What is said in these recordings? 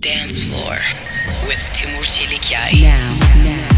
Dance Floor with Timur Çelikyay. Now, now.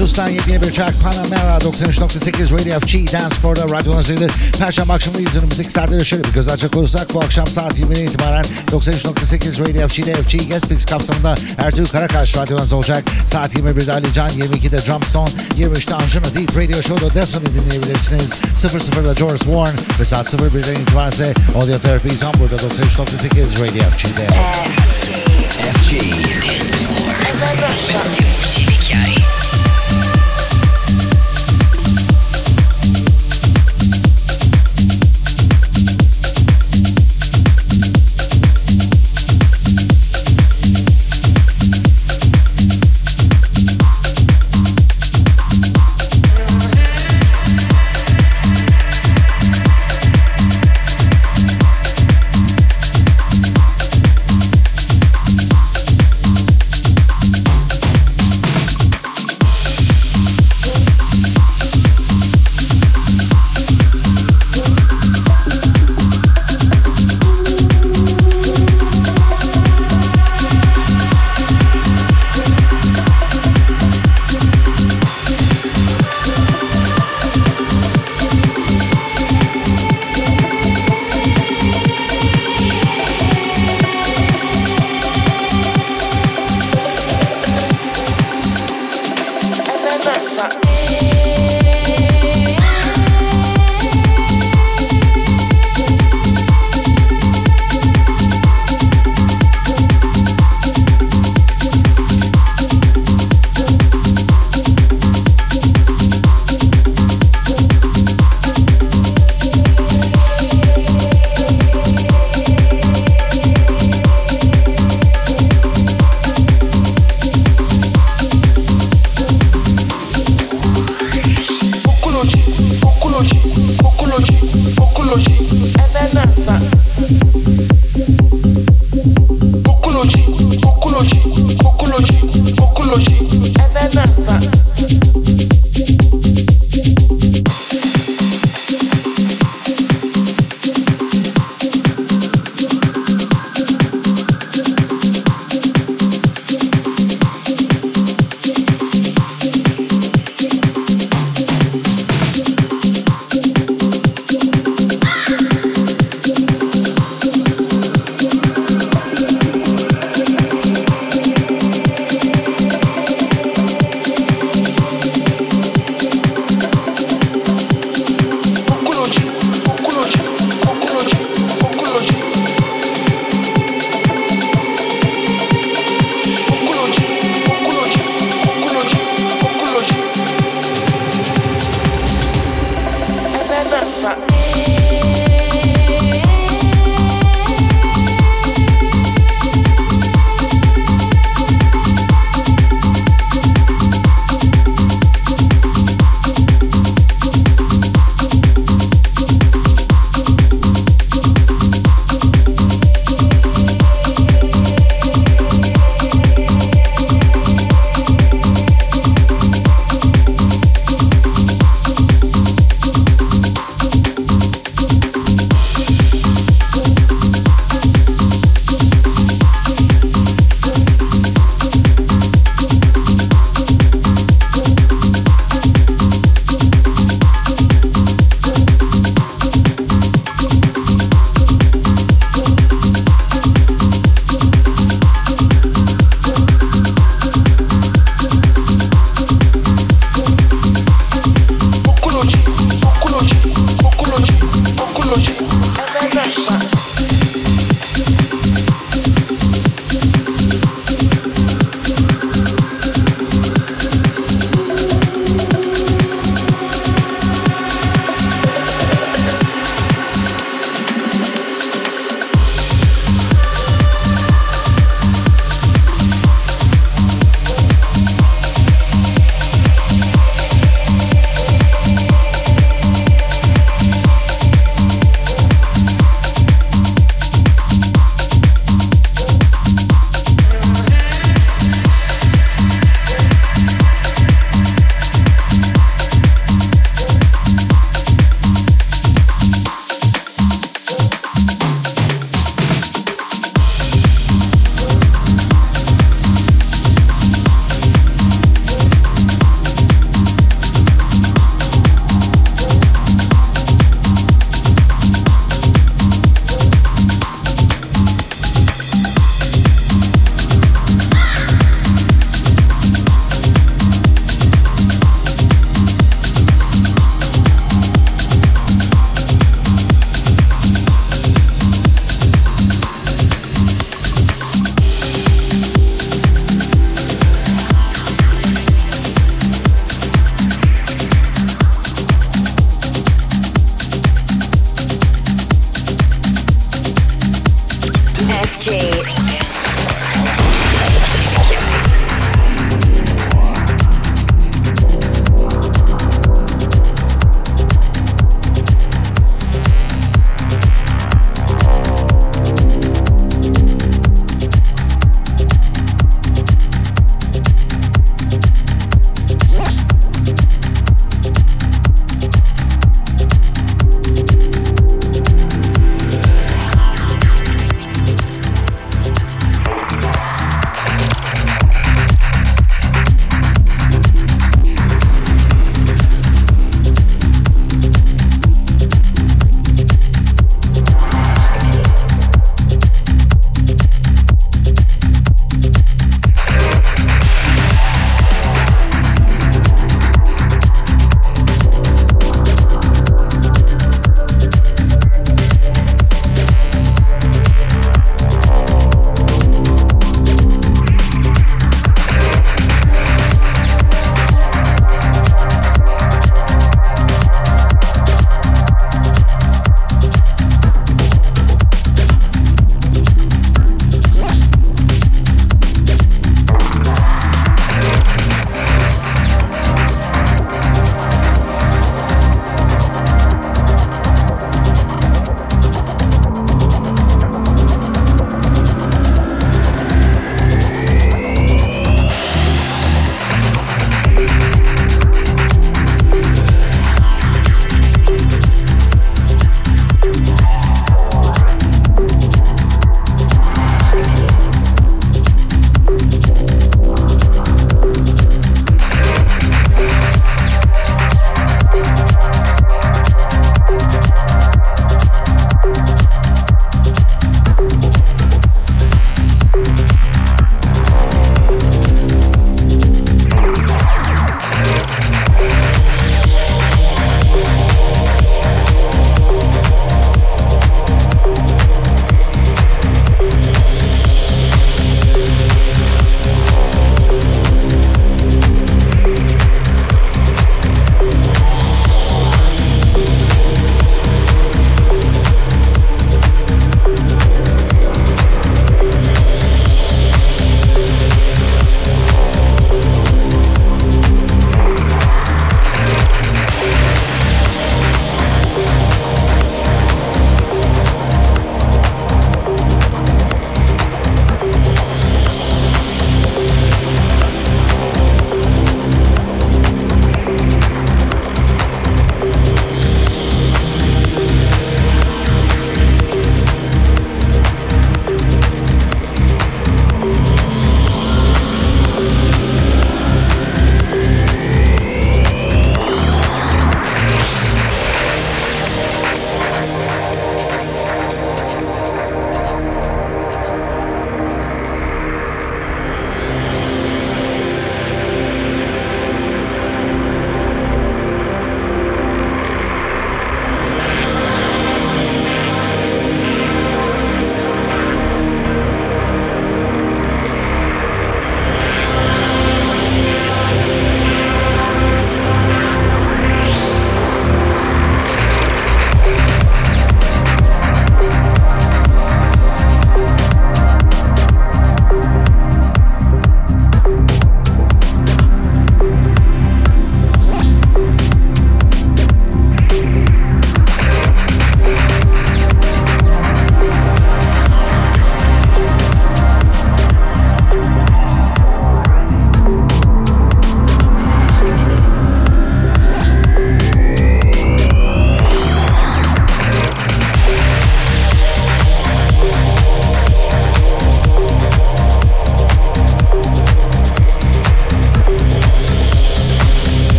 DJ Chus'tan yepyeni bir track Panamera 93.8 Radio FG Dance Floor'da radyonuzuyla Perşembe akşamındayız. Önümüzdeki saatlere şöyle bir göz açacak olursak bu akşam saat 20'den itibaren 93.8 Radio FG'de FG Guest Mix kapsamında Ertuğrul Karakaş radyonuz olacak. Saat 21'de Ali Can, 22'de Drumstone, 23'te Anjuna Deep Radio Show'da Destiny dinleyebilirsiniz. 00'da Joris Warren ve saat 01'den itibaren ise Audio Therapy tam burada 93.8 Radio FG'de. FG. Dance Floor. With Timur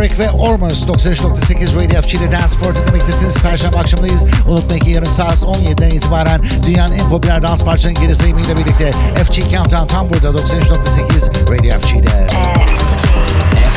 Etheric ve Ormus 93.8 Radio FG'de Dance for dinlemektesiniz. Perşembe akşamındayız. Unutmayın ki yarın saat 17'den itibaren dünyanın en popüler dans parçalarının geri sayımıyla birlikte FG Countdown tam burada 93.8 Radio FG'de. FG.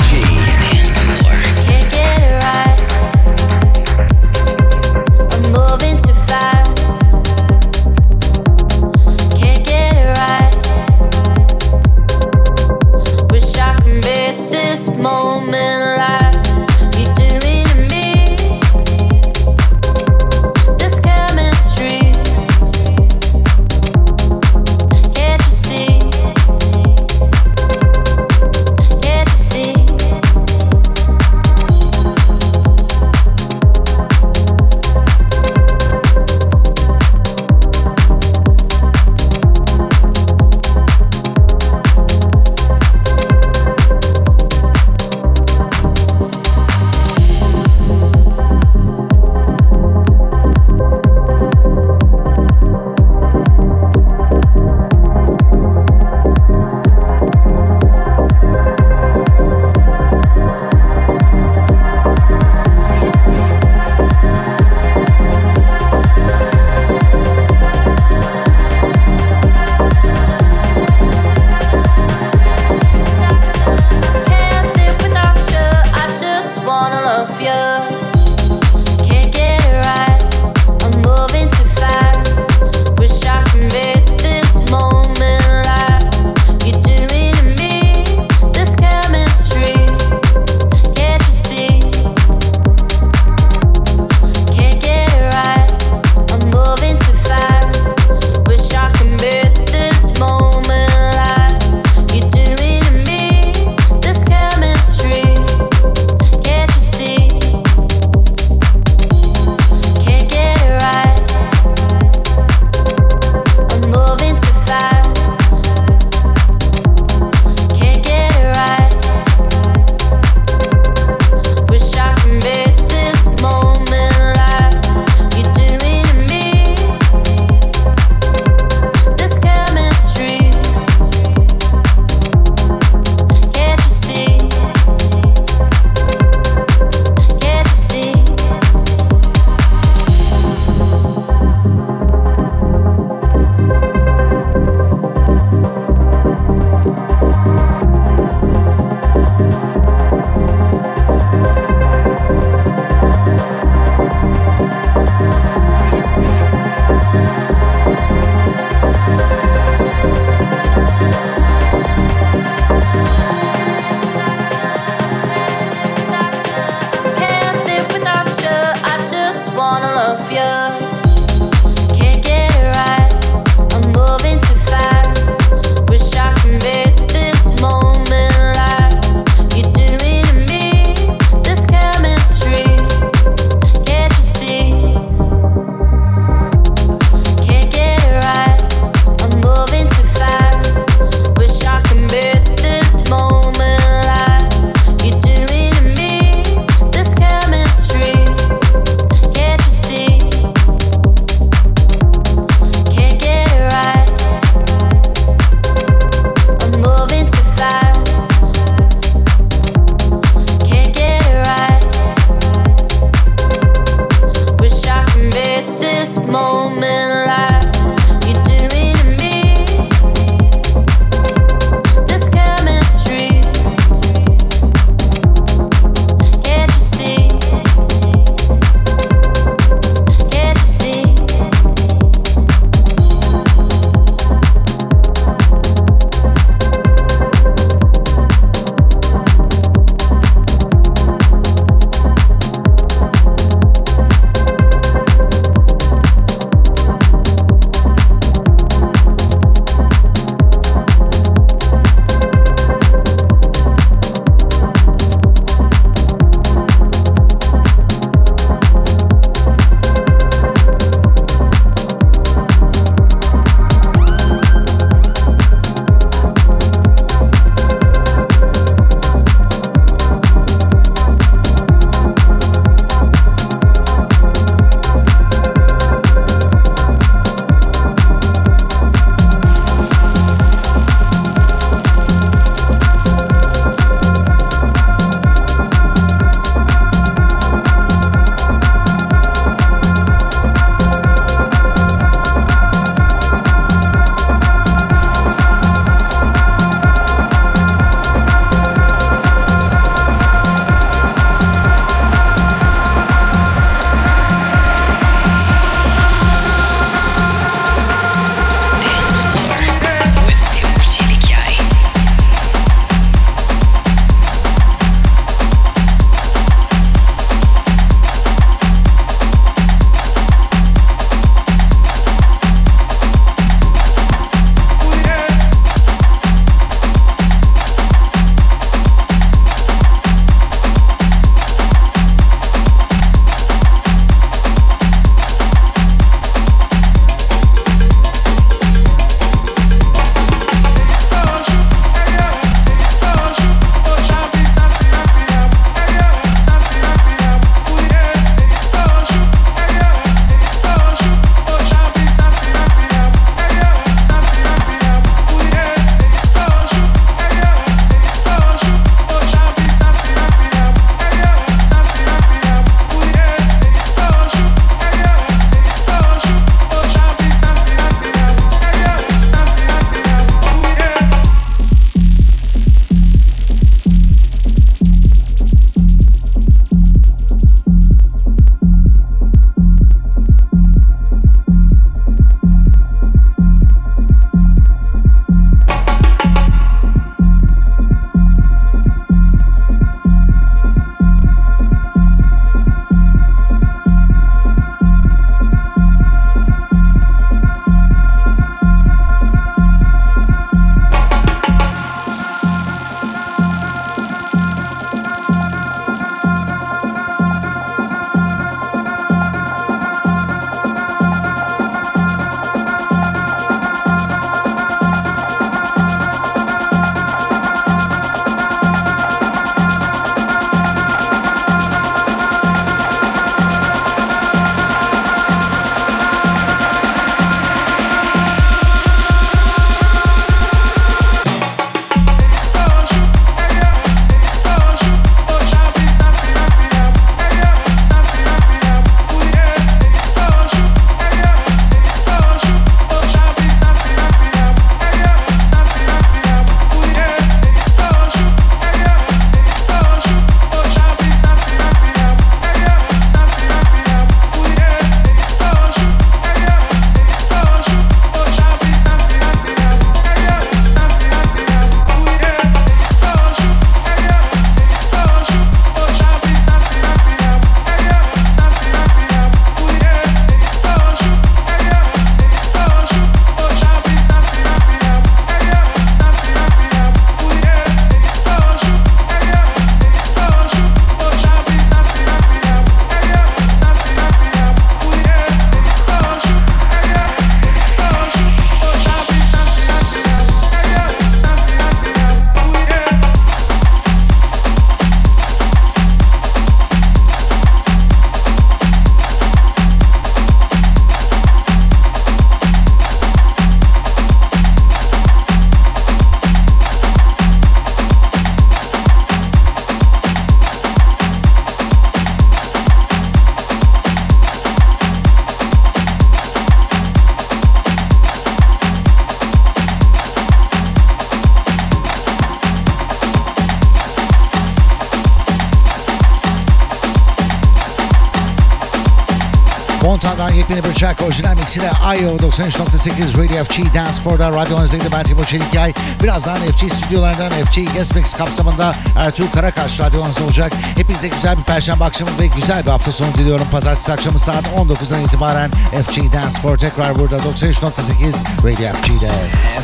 Montana'dan yepyeni bir track orijinal mixiyle IO 93.8 Radio FG Dance Floor'da radyolarınızdaydı ben Timur Çelikay. Birazdan FG stüdyolarından FG Guest Mix kapsamında Ertuğrul Karakaş radyolarınızda olacak. Hepinize güzel bir perşembe akşamı ve güzel bir hafta sonu diliyorum. Pazartesi akşamı saat 19'dan itibaren FG Dance Floor tekrar burada 93.8 Radio FG'de.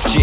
FG